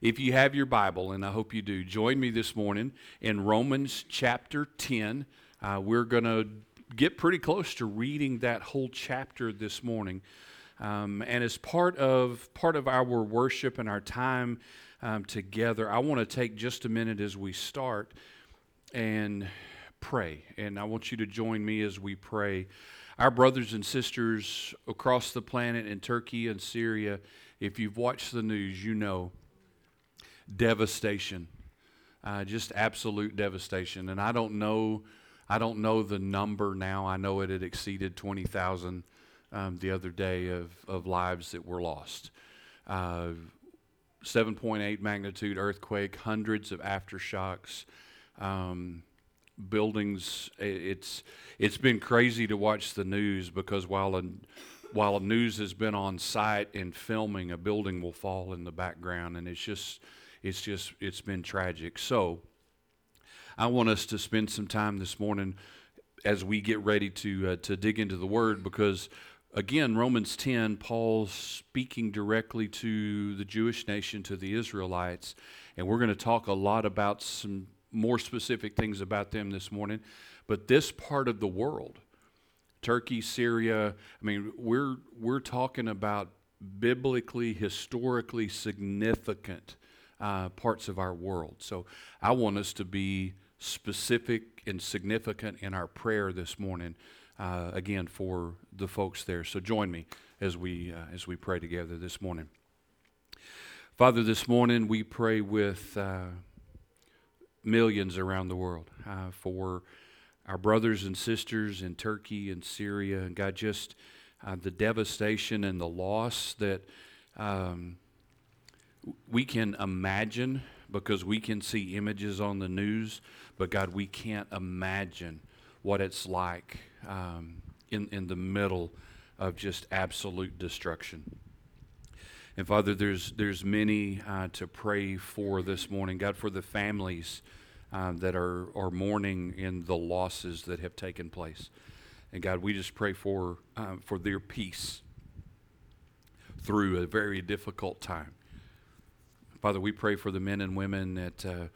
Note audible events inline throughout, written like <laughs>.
If you have your Bible, and I hope you do, join me this morning in Romans chapter 10. Uh, we're going to get pretty close to reading that whole chapter this morning. Um, and as part of part of our worship and our time um, together, I want to take just a minute as we start and pray. And I want you to join me as we pray. Our brothers and sisters across the planet in Turkey and Syria, if you've watched the news, you know devastation, uh, just absolute devastation. And I don't know, I don't know the number now. I know it had exceeded twenty thousand um, the other day of of lives that were lost. Uh, 7.8 magnitude earthquake, hundreds of aftershocks, um, buildings. It's it's been crazy to watch the news because while a, while news has been on site and filming, a building will fall in the background, and it's just it's just it's been tragic. So I want us to spend some time this morning as we get ready to uh, to dig into the Word because again Romans 10 Paul's speaking directly to the Jewish nation to the Israelites and we're going to talk a lot about some more specific things about them this morning but this part of the world Turkey Syria I mean we're we're talking about biblically historically significant uh, parts of our world. So I want us to be specific and significant in our prayer this morning, uh, again, for the folks there. So join me as we, uh, as we pray together this morning. Father, this morning we pray with uh, millions around the world uh, for our brothers and sisters in Turkey and Syria, and God, just uh, the devastation and the loss that um, we can imagine because we can see images on the news, but God, we can't imagine what it's like um, in, in the middle of just absolute destruction. And Father, there's, there's many uh, to pray for this morning. God, for the families uh, that are, are mourning in the losses that have taken place. And God, we just pray for, uh, for their peace through a very difficult time. Father, we pray for the men and women that, uh,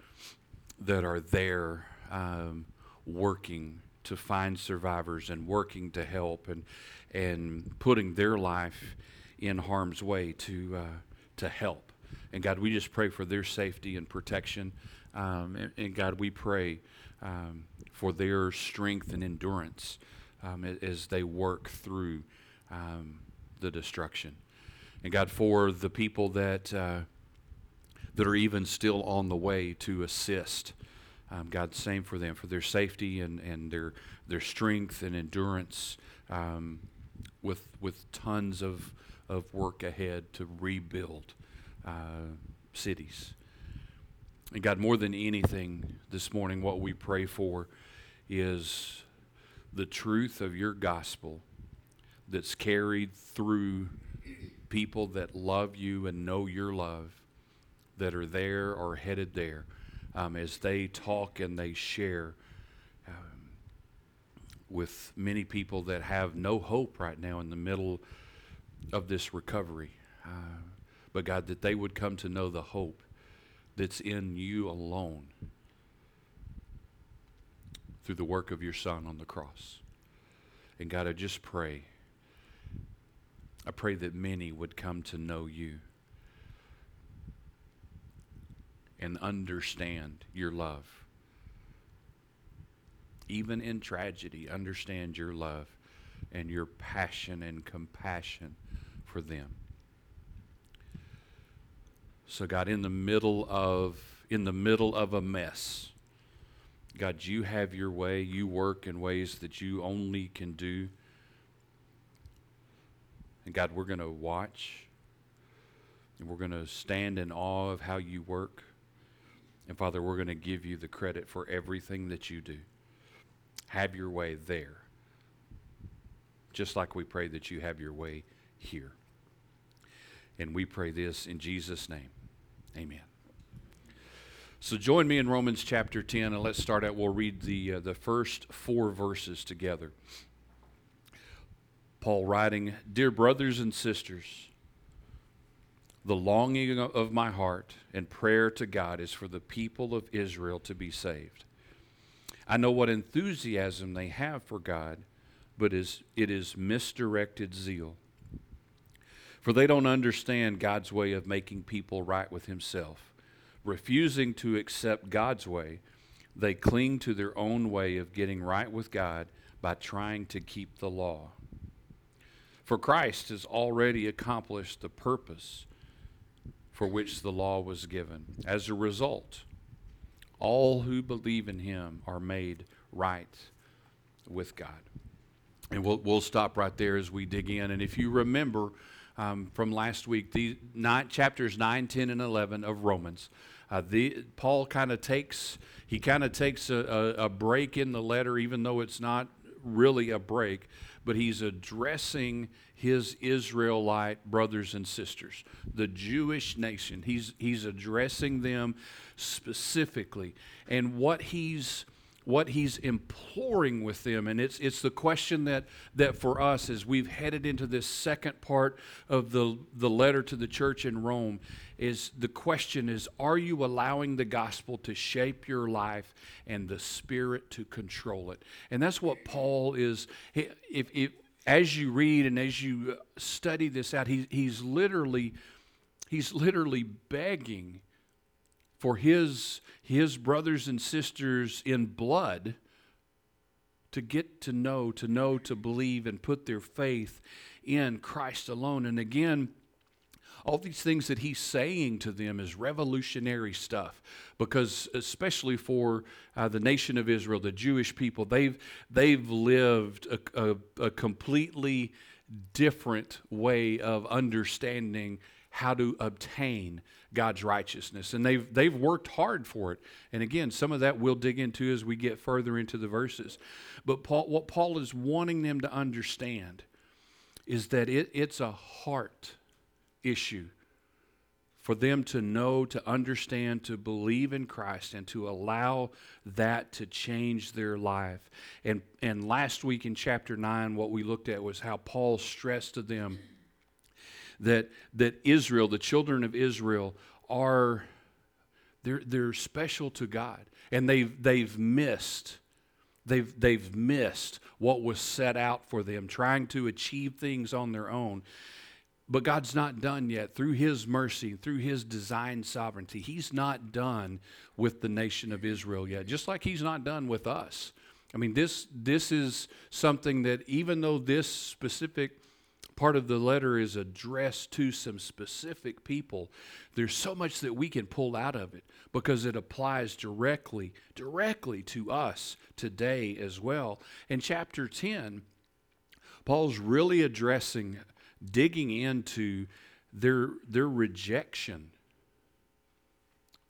that are there um, working to find survivors and working to help and, and putting their life in harm's way to, uh, to help. And God, we just pray for their safety and protection. Um, and, and, God, we pray um, for their strength and endurance um, as they work through um, the destruction. And God, for the people that uh, that are even still on the way to assist. Um, God, same for them, for their safety and, and their, their strength and endurance um, with, with tons of, of work ahead to rebuild uh, cities. And God, more than anything this morning, what we pray for is the truth of your gospel that's carried through people that love you and know your love that are there or headed there um, as they talk and they share um, with many people that have no hope right now in the middle of this recovery. Uh, but God, that they would come to know the hope that's in you alone through the work of your Son on the cross. And God, I just pray. I pray that many would come to know you. And understand your love. Even in tragedy, understand your love and your passion and compassion for them. So God, in the middle of in the middle of a mess, God, you have your way. You work in ways that you only can do. And God, we're going to watch and we're going to stand in awe of how you work. And Father, we're going to give you the credit for everything that you do. Have your way there. Just like we pray that you have your way here. And we pray this in Jesus' name. Amen. So join me in Romans chapter 10, and let's start out. We'll read the, uh, the first four verses together. Paul writing, Dear brothers and sisters, The longing of my heart and prayer to God is for the people of Israel to be saved. I know what enthusiasm they have for God, but is, it is misdirected zeal. For they don't understand God's way of making people right with Himself. Refusing to accept God's way, they cling to their own way of getting right with God by trying to keep the law. For Christ has already accomplished the purpose for which the law was given. As a result, all who believe in him are made right with God. And we'll, we'll stop right there as we dig in. And if you remember um, from last week, the nine, chapters 9, 10, and 11 of Romans, uh, the, Paul kind of takes he kind of takes a, a, a break in the letter, even though it's not really a break, but he's addressing his Israelite brothers and sisters, the Jewish nation. He's, he's addressing them specifically. And what he's what he's imploring with them and it's it's the question that that for us as we've headed into this second part of the the letter to the church in Rome is the question is are you allowing the gospel to shape your life and the spirit to control it and that's what Paul is if, if as you read and as you uh, study this out he, he's literally he's literally begging for his, his brothers and sisters in blood to get to know, to know, to believe, and put their faith in Christ alone. And again, all these things that he's saying to them is revolutionary stuff because especially for uh, the nation of israel the jewish people they've, they've lived a, a, a completely different way of understanding how to obtain God's righteousness. And they've, they've worked hard for it. And again, some of that we'll dig into as we get further into the verses. But Paul, what Paul is wanting them to understand is that it, it's a heart issue for them to know, to understand, to believe in Christ, and to allow that to change their life. And, and last week in chapter 9, what we looked at was how Paul stressed to them that, that Israel, the children of Israel, are they're, they're special to God. And they've, they've missed. They've, they've missed what was set out for them, trying to achieve things on their own. But God's not done yet. Through His mercy, through His design sovereignty, He's not done with the nation of Israel yet, just like He's not done with us. I mean, this, this is something that even though this specific part of the letter is addressed to some specific people, there's so much that we can pull out of it because it applies directly, directly to us today as well. In chapter 10, Paul's really addressing, digging into their, their rejection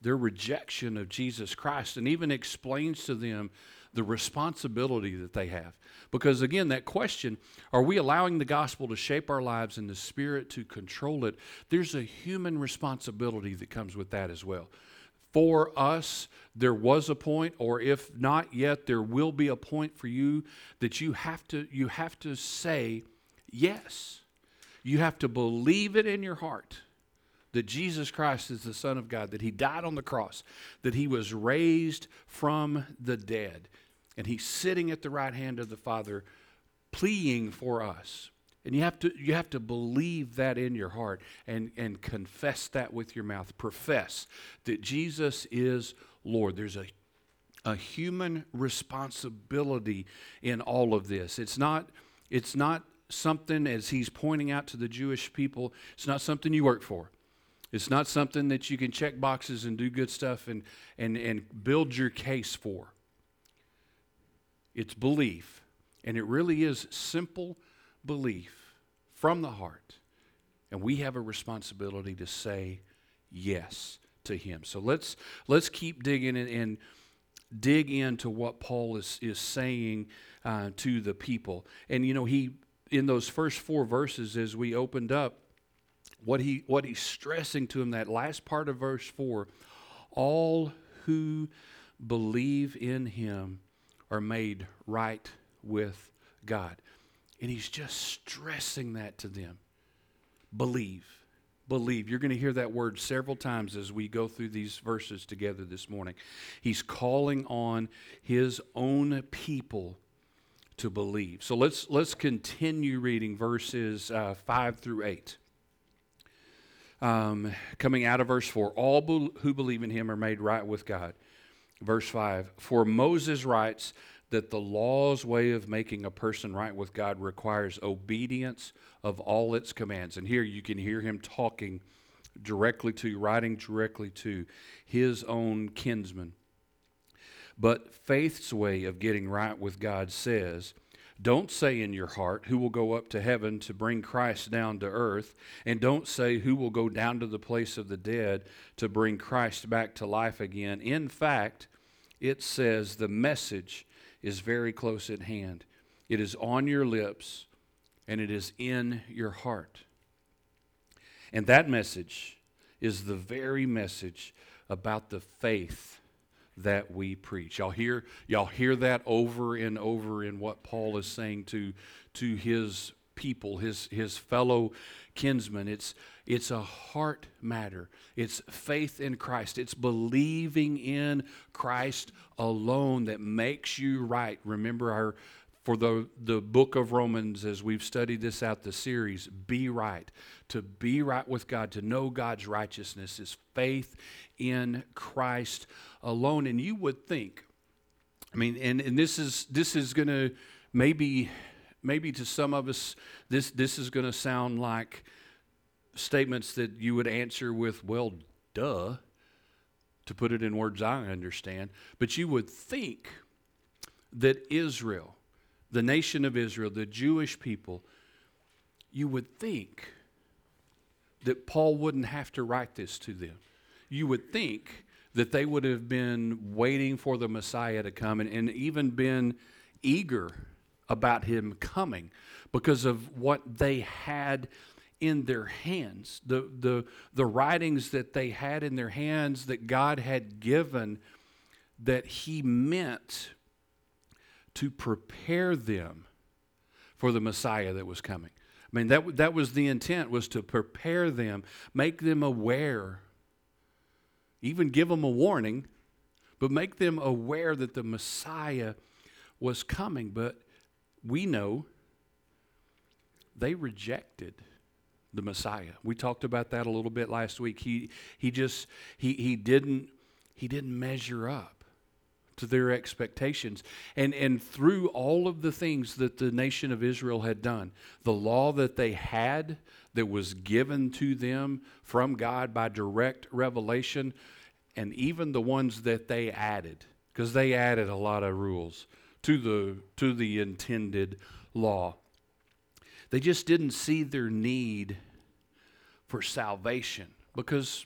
their rejection of Jesus Christ and even explains to them the responsibility that they have. Because again, that question are we allowing the gospel to shape our lives and the Spirit to control it? There's a human responsibility that comes with that as well. For us, there was a point, or if not yet, there will be a point for you that you have to, you have to say yes. You have to believe it in your heart that Jesus Christ is the Son of God, that He died on the cross, that He was raised from the dead, and he's sitting at the right hand of the Father, pleading for us. And you have to, you have to believe that in your heart and, and confess that with your mouth. Profess that Jesus is Lord. There's a, a human responsibility in all of this. It's not, it's not something, as he's pointing out to the Jewish people, it's not something you work for. It's not something that you can check boxes and do good stuff and, and, and build your case for it's belief. And it really is simple belief from the heart. And we have a responsibility to say yes to him. So let's let's keep digging and, and dig into what Paul is is saying uh, to the people. And you know, he in those first four verses as we opened up, what he what he's stressing to him that last part of verse four, all who believe in him are made right with God. And he's just stressing that to them. Believe. believe. You're going to hear that word several times as we go through these verses together this morning. He's calling on his own people to believe. So let's let's continue reading verses uh, five through eight. Um, coming out of verse four, all be- who believe in him are made right with God. Verse five, for Moses writes that the law's way of making a person right with God requires obedience of all its commands. And here you can hear him talking directly to, writing directly to his own kinsman. But faith's way of getting right with God says, don't say in your heart, Who will go up to heaven to bring Christ down to earth? And don't say, Who will go down to the place of the dead to bring Christ back to life again? In fact, it says the message is very close at hand. It is on your lips and it is in your heart. And that message is the very message about the faith that we preach. Y'all hear y'all hear that over and over in what Paul is saying to to his people, his his fellow kinsmen. It's it's a heart matter. It's faith in Christ. It's believing in Christ alone that makes you right. Remember our for the, the book of Romans, as we've studied this out the series, be right. To be right with God, to know God's righteousness is faith in Christ alone. And you would think, I mean, and, and this is this is gonna maybe maybe to some of us, this this is gonna sound like statements that you would answer with, well, duh, to put it in words I understand. But you would think that Israel, the nation of Israel, the Jewish people, you would think that Paul wouldn't have to write this to them. You would think that they would have been waiting for the Messiah to come and, and even been eager about him coming because of what they had in their hands, the, the, the writings that they had in their hands that God had given that He meant to prepare them for the Messiah that was coming. I mean, that, that was the intent, was to prepare them, make them aware, even give them a warning, but make them aware that the Messiah was coming. But we know they rejected the Messiah. We talked about that a little bit last week. He he just he he didn't he didn't measure up to their expectations. And and through all of the things that the nation of Israel had done, the law that they had that was given to them from God by direct revelation, and even the ones that they added, because they added a lot of rules to the to the intended law. They just didn't see their need for salvation because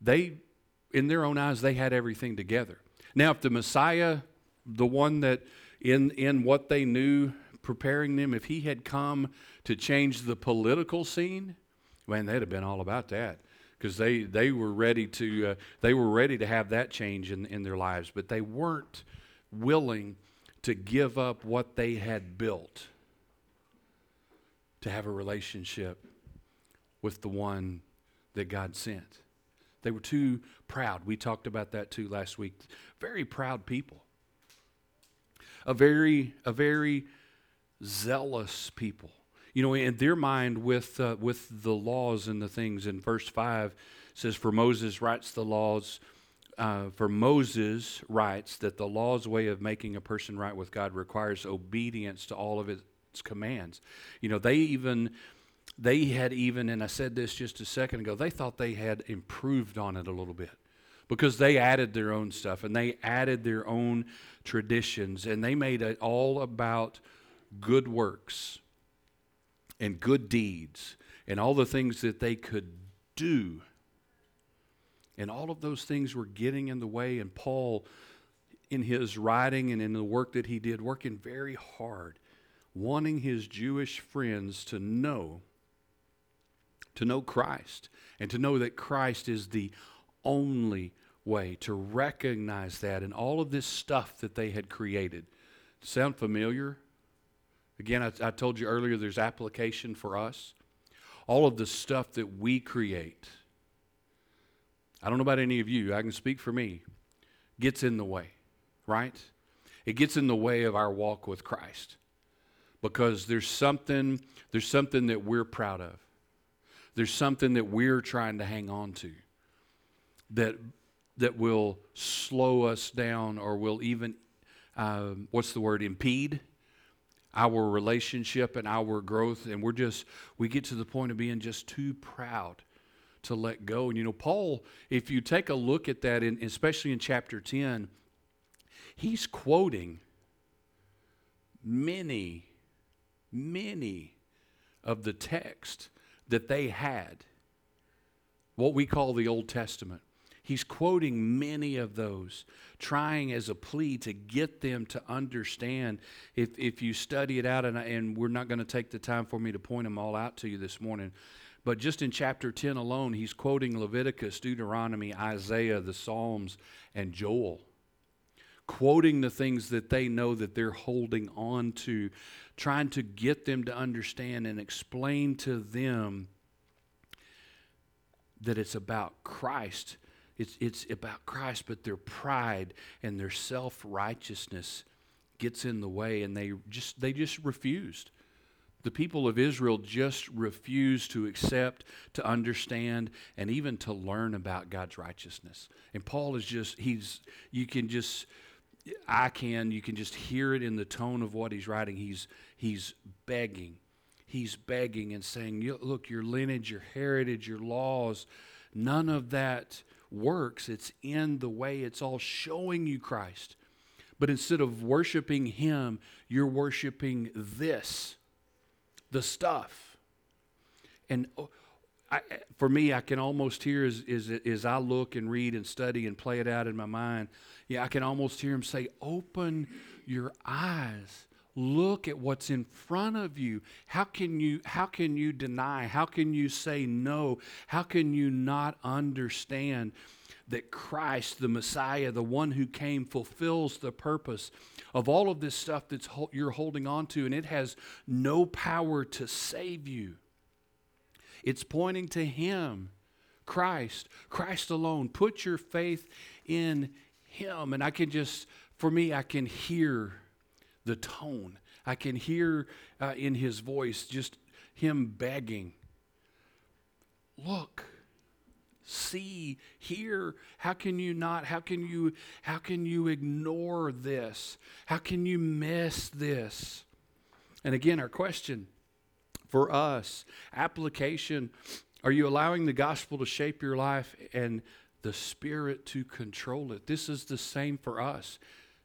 they, in their own eyes, they had everything together. Now, if the Messiah, the one that in, in what they knew, preparing them, if he had come to change the political scene, man, they'd have been all about that because they, they were ready to uh, they were ready to have that change in, in their lives, but they weren't willing to give up what they had built to have a relationship with the one that God sent. They were too proud. We talked about that too last week. Very proud people. A very, a very zealous people. You know, in their mind, with uh, with the laws and the things. In verse five, says, "For Moses writes the laws." Uh, for Moses writes that the law's way of making a person right with God requires obedience to all of its commands. You know, they even they had even, and I said this just a second ago, they thought they had improved on it a little bit because they added their own stuff and they added their own traditions and they made it all about good works and good deeds and all the things that they could do. And all of those things were getting in the way, and Paul, in his writing and in the work that he did, working very hard wanting his Jewish friends to know to know Christ and to know that Christ is the only way to recognize that and all of this stuff that they had created. Sound familiar? Again, I, I told you earlier there's application for us. all of the stuff that we create, I don't know about any of you, I can speak for me, gets in the way, right? It gets in the way of our walk with Christ because there's something there's something that we're proud of. There's something that we're trying to hang on to that that will slow us down or will even um, what's the word impede our relationship and our growth and we're just we get to the point of being just too proud to let go. And you know paul if you take a look at that in, especially in chapter 10 he's quoting many many of the text that they had what we call the old testament He's quoting many of those, trying as a plea to get them to understand. If, if you study it out, and, and we're not going to take the time for me to point them all out to you this morning, but just in chapter 10 alone, he's quoting Leviticus, Deuteronomy, Isaiah, the Psalms, and Joel. Quoting the things that they know that they're holding on to, trying to get them to understand and explain to them that it's about Christ it's, it's about Christ, but their pride and their self righteousness gets in the way, and they just they just refused. The people of Israel just refused to accept, to understand, and even to learn about God's righteousness. And Paul is just, he's, you can just, I can, you can just hear it in the tone of what he's writing. He's, he's begging. He's begging and saying, Look, your lineage, your heritage, your laws, none of that works, it's in the way it's all showing you Christ. But instead of worshiping Him, you're worshiping this, the stuff. And oh, I, for me, I can almost hear as, as, as I look and read and study and play it out in my mind, yeah, I can almost hear Him say, Open your eyes look at what's in front of you. How can you how can you deny? How can you say no? How can you not understand that Christ the Messiah the one who came fulfills the purpose of all of this stuff that's you're holding on to and it has no power to save you? It's pointing to him Christ. Christ alone. Put your faith in him. And I can just for me I can hear the tone. I can hear uh, in his voice just him begging, Look, see, hear. How can you not? How can you, how can you ignore this? How can you miss this? And again, our question for us application are you allowing the gospel to shape your life and the Spirit to control it? This is the same for us.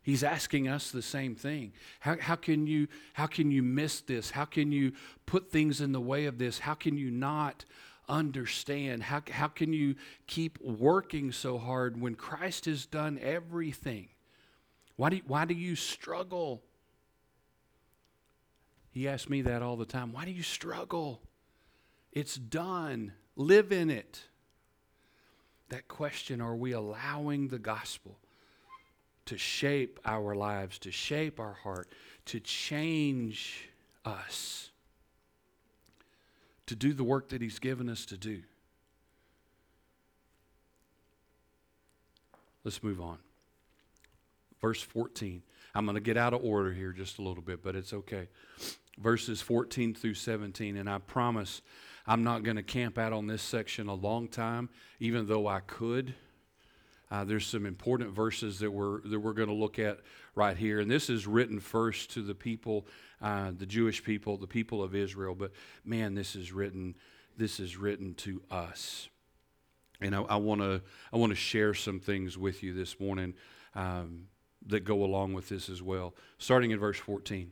He's asking us the same thing. How, how, can you, how can you miss this? How can you put things in the way of this? How can you not understand? How, how can you keep working so hard when Christ has done everything? Why do, why do you struggle? He asks me that all the time. Why do you struggle? It's done. Live in it. That question are we allowing the gospel? To shape our lives, to shape our heart, to change us, to do the work that He's given us to do. Let's move on. Verse 14. I'm going to get out of order here just a little bit, but it's okay. Verses 14 through 17, and I promise I'm not going to camp out on this section a long time, even though I could. Uh, there's some important verses that we're that we're going to look at right here, and this is written first to the people, uh, the Jewish people, the people of Israel. But man, this is written this is written to us, and I want to I want to share some things with you this morning um, that go along with this as well. Starting in verse 14,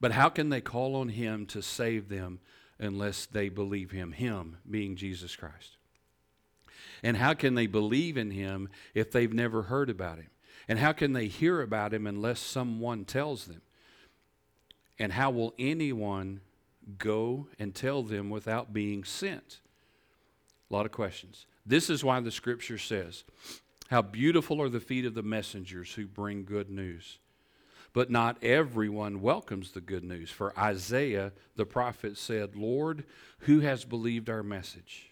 but how can they call on Him to save them unless they believe Him? Him being Jesus Christ. And how can they believe in him if they've never heard about him? And how can they hear about him unless someone tells them? And how will anyone go and tell them without being sent? A lot of questions. This is why the scripture says, How beautiful are the feet of the messengers who bring good news. but not everyone welcomes the good news. For Isaiah the prophet said, Lord, who has believed our message?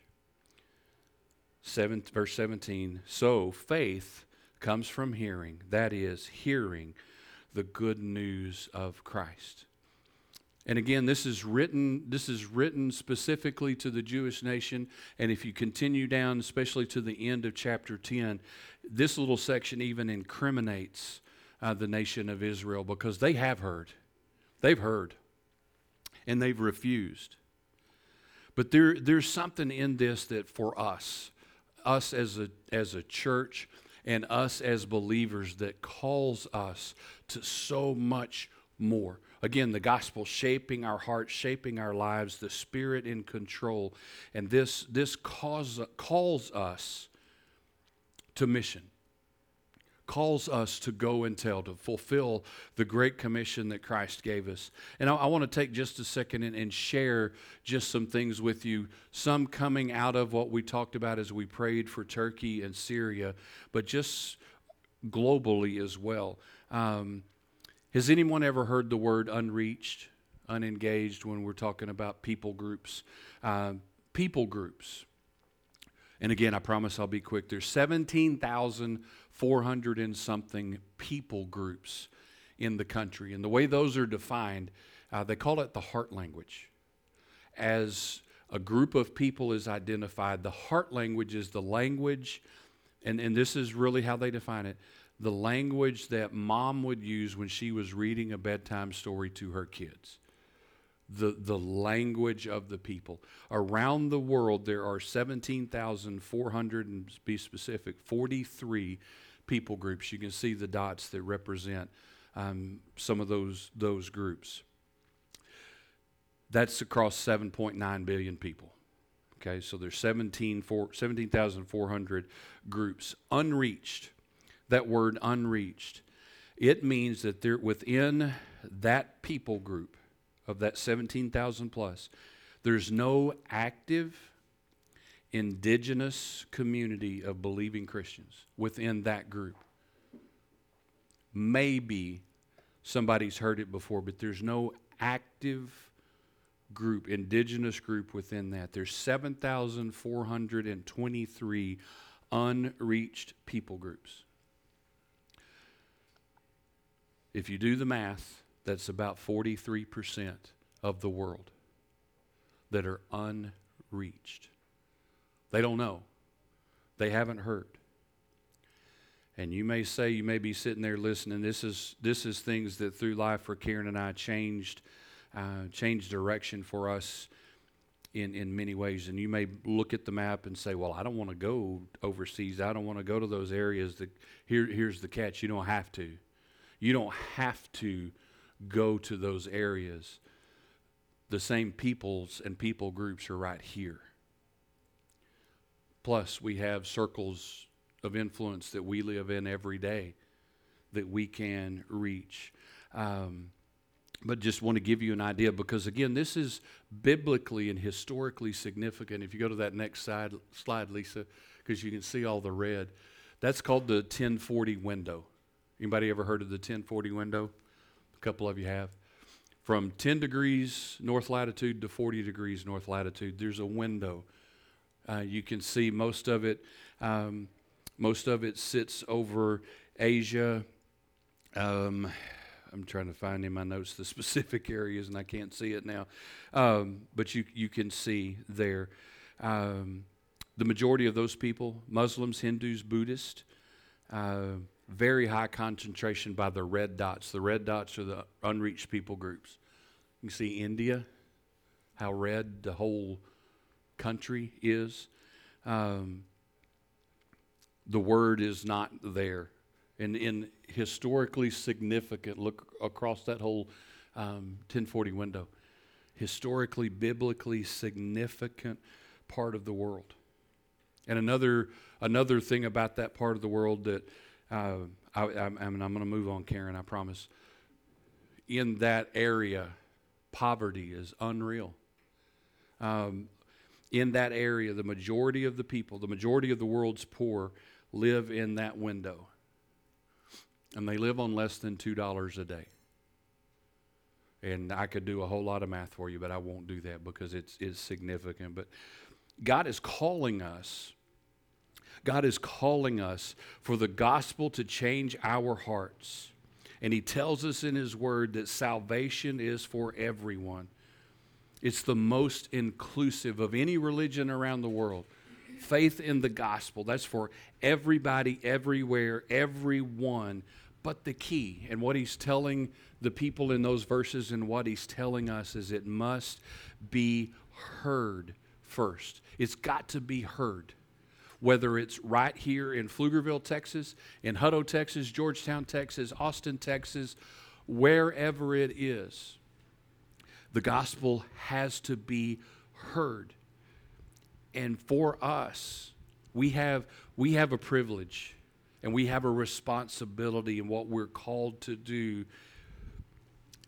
Seven, verse 17 So faith comes from hearing, that is, hearing the good news of Christ. And again, this is written this is written specifically to the Jewish nation and if you continue down especially to the end of chapter 10, this little section even incriminates uh, the nation of Israel because they have heard. They've heard and they've refused. But there, there's something in this that for us, us as a, as a church and us as believers, that calls us to so much more. Again, the gospel shaping our hearts, shaping our lives, the Spirit in control. And this, this cause, calls us to mission calls us to go and tell, to fulfill the great commission that Christ gave us. And I, I want to take just a second and, and, share just some things with you, some coming out of what we talked about as we prayed for Turkey and Syria, but just globally as well. Um, has anyone ever heard the word unreached, unengaged when we're talking about people groups? Uh, people groups. And again, I promise I'll be quick. There's 17,000 400 and something people groups in the country. And the way those are defined, uh, they call it the heart language. As a group of people is identified, the heart language is the language, and, and this is really how they define it the language that mom would use when she was reading a bedtime story to her kids. The, the language of the people. Around the world, there are 17,400, and be specific, 43 people groups. You can see the dots that represent um, some of those, those groups. That's across 7.9 billion people. Okay, so there's 17,400 groups unreached. That word unreached, it means that there within that people group of that 17,000 plus, there's no active indigenous community of believing Christians within that group. Maybe somebody's heard it before, but there's no active group, indigenous group within that. There's 7,423 unreached people groups. If you do the math, that's about 43% of the world that are unreached. They don't know. They haven't heard. And you may say, you may be sitting there listening. This is this is things that through life for Karen and I changed, uh, changed direction for us in in many ways. And you may look at the map and say, "Well, I don't want to go overseas. I don't want to go to those areas." That here here's the catch: you don't have to. You don't have to go to those areas. The same peoples and people groups are right here. Plus, we have circles of influence that we live in every day that we can reach. Um, but just want to give you an idea because, again, this is biblically and historically significant. If you go to that next slide, slide Lisa, because you can see all the red, that's called the 1040 window. Anybody ever heard of the 1040 window? A couple of you have. From 10 degrees north latitude to 40 degrees north latitude, there's a window uh, you can see most of it. Um, most of it sits over Asia. Um, I'm trying to find in my notes the <laughs> specific areas, and I can't see it now. Um, but you you can see there. Um, the majority of those people, Muslims, Hindus, Buddhists, uh, very high concentration by the red dots. The red dots are the unreached people groups. You can see India, how red the whole country is. Um, the word is not there. And in historically significant, look across that whole um, 1040 window, historically, biblically significant part of the world. And another, another thing about that part of the world that uh, I, I, I mean, I'm going to move on, Karen, I promise. In that area, poverty is unreal. Um, in that area, the majority of the people, the majority of the world's poor, live in that window. and they live on less than $2 a day. And I could do a whole lot of math for you, but I won't do that because it's, it's significant. But God is calling us. God is calling us for the gospel to change our hearts. And He tells us in His Word that salvation is for everyone. It's the most inclusive of any religion around the world. Faith in the gospel, that's for everybody, everywhere, everyone. But the key, and what He's telling the people in those verses and what He's telling us is it must be heard first. It's got to be heard. Whether it's right here in Pflugerville, Texas, in Hutto, Texas, Georgetown, Texas, Austin, Texas, wherever it is, the gospel has to be heard. And for us, we have, we have a privilege and we have a responsibility, and what we're called to do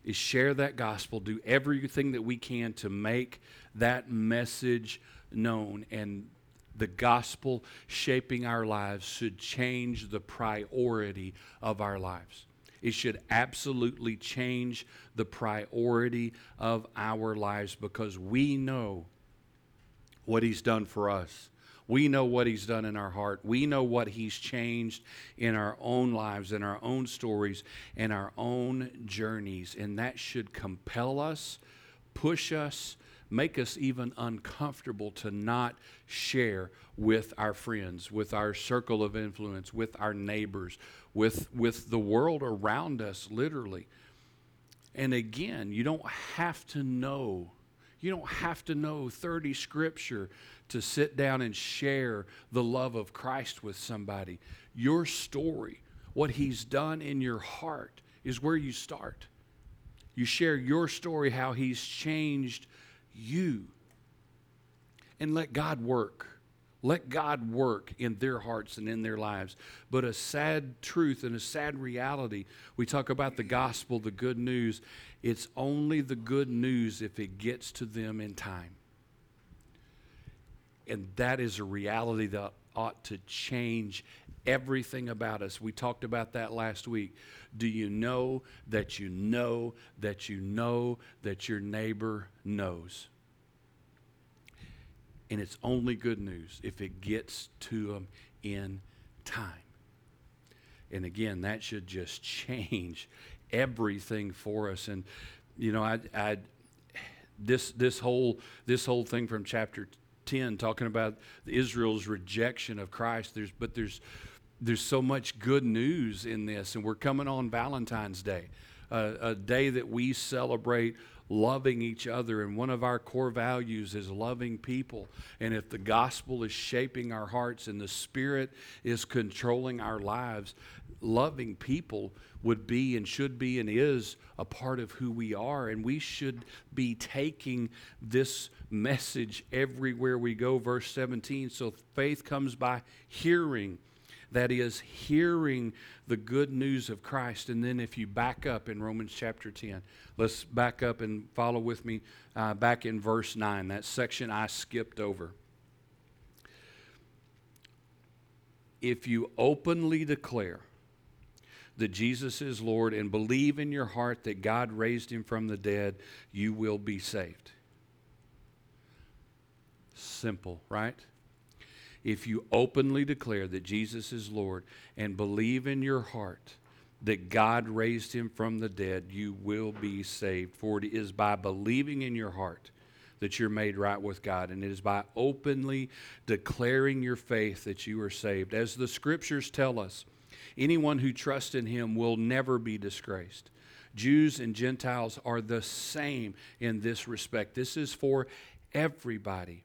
is share that gospel, do everything that we can to make that message known. And the gospel shaping our lives should change the priority of our lives. It should absolutely change the priority of our lives because we know what He's done for us. We know what He's done in our heart. We know what He's changed in our own lives, in our own stories, in our own journeys. And that should compel us, push us, make us even uncomfortable to not share with our friends, with our circle of influence, with our neighbors, with, with the world around us, literally. And again, you don't have to know. You don't have to know 30 scripture to sit down and share the love of Christ with somebody. Your story, what he's done in your heart, is where you start. You share your story, how he's changed you and let God work. Let God work in their hearts and in their lives. But a sad truth and a sad reality, we talk about the gospel, the good news. It's only the good news if it gets to them in time. And that is a reality that ought to change everything about us. We talked about that last week. Do you know that you know that you know that your neighbor knows? And it's only good news if it gets to them in time. And again, that should just <laughs> change everything for us. And you know, I, I this this whole this whole thing from chapter 10 talking about Israel's rejection of Christ there's but there's there's so much good news in this, and we're coming on Valentine's Day, a day that we celebrate loving each other. And one of our core values is loving people. And if the gospel is shaping our hearts and the Spirit is controlling our lives, loving people would be and should be and is a part of who we are. And we should be taking this message everywhere we go. Verse 17 so faith comes by hearing that is hearing the good news of Christ. And then if you back up in Romans chapter 10, let's back up and follow with me uh, back in verse 9, that section I skipped over. If you openly declare that Jesus is Lord and believe in your heart that God raised him from the dead, you will be saved. Simple, right? If you openly declare that Jesus is Lord and believe in your heart that God raised him from the dead, you will be saved. For it is by believing in your heart that you're made right with God, and it is by openly declaring your faith that you are saved. As the scriptures tell us, anyone who trusts in him will never be disgraced. Jews and Gentiles are the same in this respect. This is for everybody.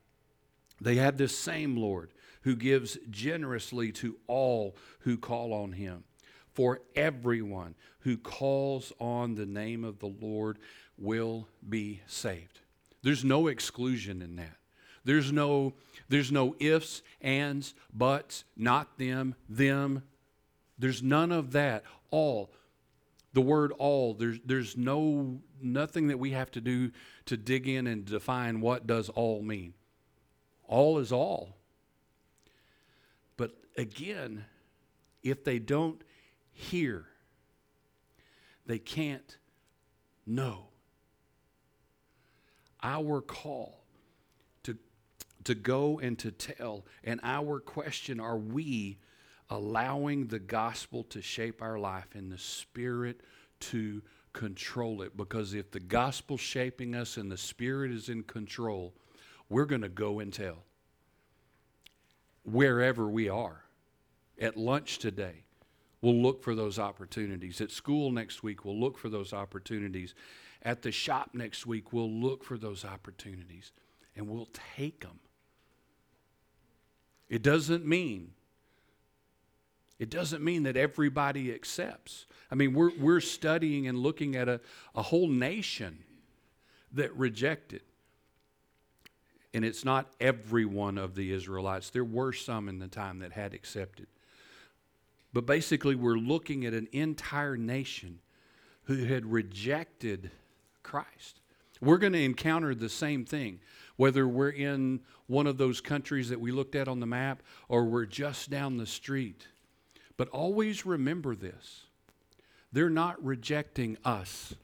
They have the same Lord who gives generously to all who call on him. For everyone who calls on the name of the Lord will be saved. There's no exclusion in that. There's no, there's no ifs, ands, buts, not them, them. There's none of that. All. The word all, there's, there's no nothing that we have to do to dig in and define what does all mean. All is all again, if they don't hear, They can't know. Our call to, to go and to tell, and our question are we allowing the gospel to shape our life and the Spirit to control it? Because if the gospel's shaping us and the Spirit is in control, we're going to go and tell wherever we are. At lunch today, we'll look for those opportunities. At school next week, we'll look for those opportunities. At the shop next week, we'll look for those opportunities and we'll take them. It doesn't mean it doesn't mean that everybody accepts. I mean, we're, we're studying and looking at a, a whole nation that rejected. And it's not every one of the Israelites. There were some in the time that had accepted. But basically, we're looking at an entire nation who had rejected Christ. We're going to encounter the same thing, whether we're in one of those countries that we looked at on the map or we're just down the street. But always remember this they're not rejecting us.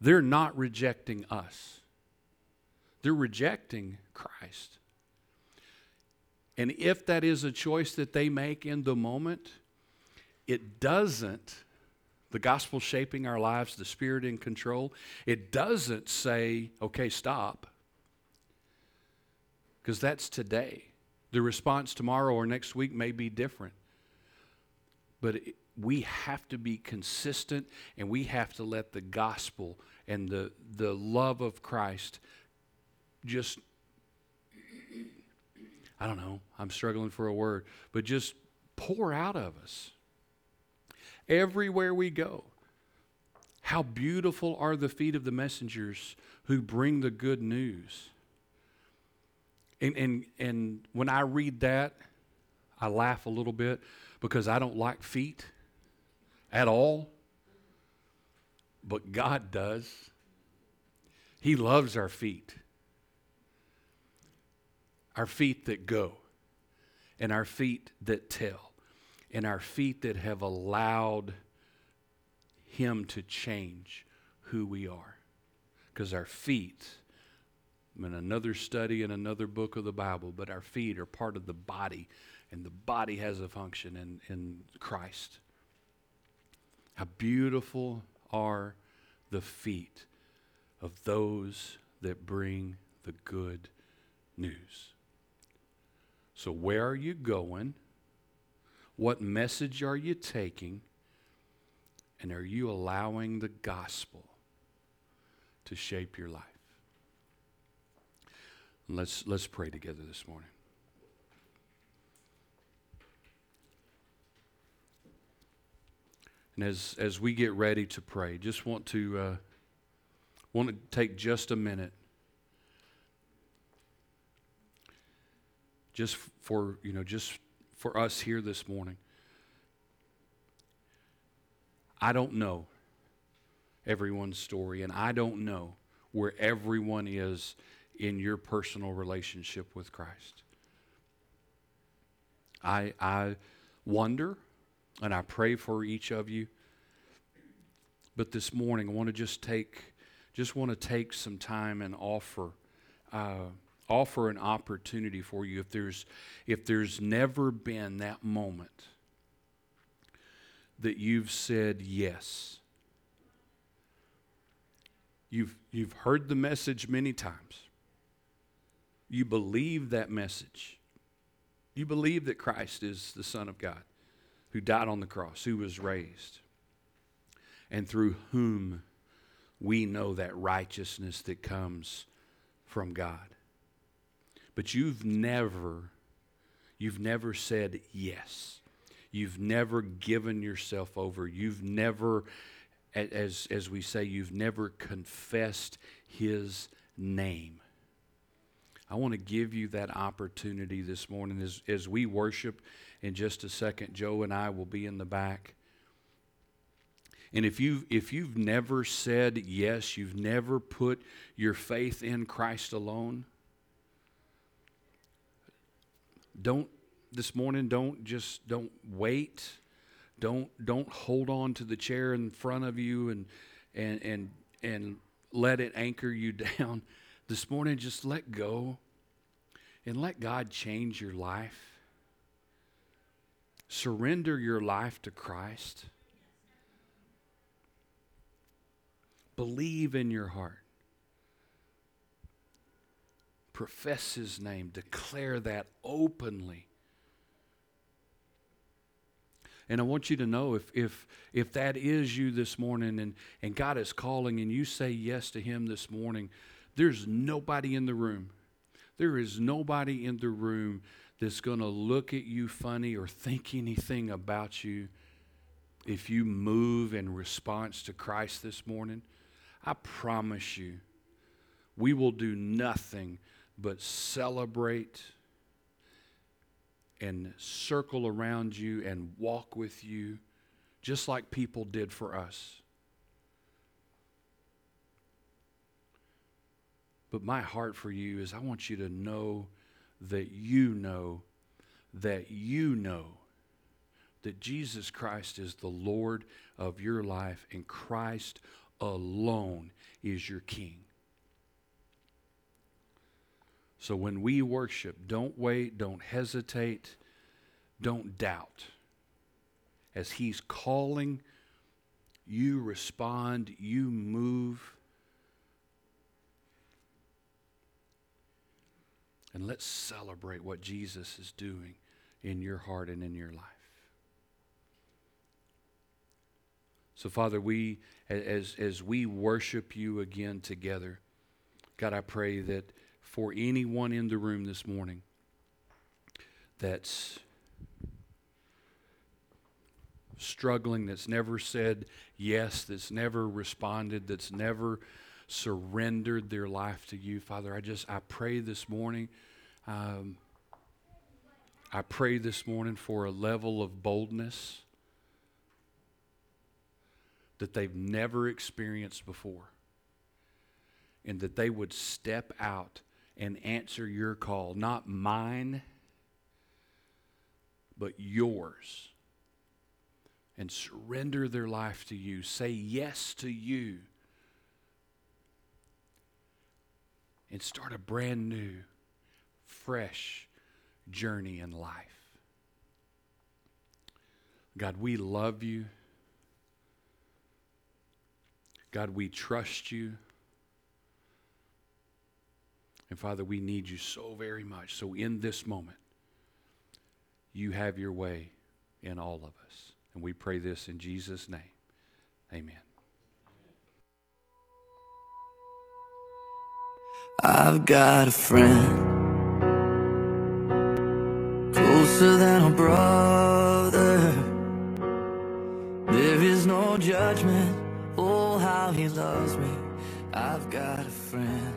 They're not rejecting us. They're rejecting Christ. And if that is a choice that they make in the moment, it doesn't, the gospel shaping our lives, the Spirit in control, it doesn't say, okay, stop. Because that's today. The response tomorrow or next week may be different. But it, we have to be consistent and we have to let the gospel and the, the love of Christ just I don't know, I'm struggling for a word, but just pour out of us. Everywhere we go. How beautiful are the feet of the messengers who bring the good news. And, and, and when I read that, I laugh a little bit because I don't like feet at all. But God does. He loves our feet our feet that go, and our feet that tell, and our feet that have allowed Him to change who we are. Because our feet—I in another study in another book of the Bible, but our feet are part of the body, and the body has a function in, in Christ. How beautiful are the feet of those that bring the good news. So, where are you going? What message are you taking? And are you allowing the gospel to shape your life? Let's, let's pray together this morning. And as, as we get ready to pray, just want to, uh, want to take just a minute just for, you know, just for us here this morning. I don't know everyone's story, and I don't know where everyone is in your personal relationship with Christ. I, I wonder and I pray for each of you. But this morning, I want to just take, just want to take some time and offer uh, offer an opportunity for you if there's if there's never been that moment that you've said yes. You've you've heard the message many times. You believe that message. You believe that Christ is the son of God who died on the cross who was raised and through whom we know that righteousness that comes from God but you've never, you've never said yes. You've never given yourself over. You've never, as, as we say, you've never confessed his name. I want to give you that opportunity this morning as, as we worship in just a second. Joe and I will be in the back. And if you've, if you've never said yes, you've never put your faith in Christ alone, don't this morning don't just don't wait Don't don't hold on to the chair in front of you and and and and let it anchor you <laughs> down. This morning just let go and let God change your life. Surrender your life to Christ. Believe in your heart. Profess his name. Declare that openly. And I want you to know if, if, if that is you this morning and, and God is calling and you say yes to Him this morning, there's nobody in the room. There is nobody in the room that's going to look at you funny or think anything about you if you move in response to Christ this morning. I promise you, we will do nothing but celebrate and circle around you and walk with you, just like people did for us. But my heart for you is I want you to know that you know that you know that Jesus Christ is the Lord of your life and Christ alone is your King. So when we worship, don't wait, don't hesitate, don't doubt. As He's calling, you respond, you move. And let's celebrate what Jesus is doing in your heart and in your life. So, Father, we, as, as we worship you again together, God, I pray that for anyone in the room this morning that's struggling, that's never said yes, that's never responded, that's never surrendered their life to you, Father, I just, I pray this morning. Um, I pray this morning for a level of boldness that they've never experienced before. And that they would step out and answer your call, not mine, but yours. And surrender their life to you. Say yes to you. And start a brand new, fresh journey in life. God, we love you. God, we trust you. And Father, we need you so very much. So in this moment, you have your way in all of us. And we pray this in Jesus' name. Amen. I've got a friend closer than a brother. There is no judgment. Oh, how he loves me. I've got a friend.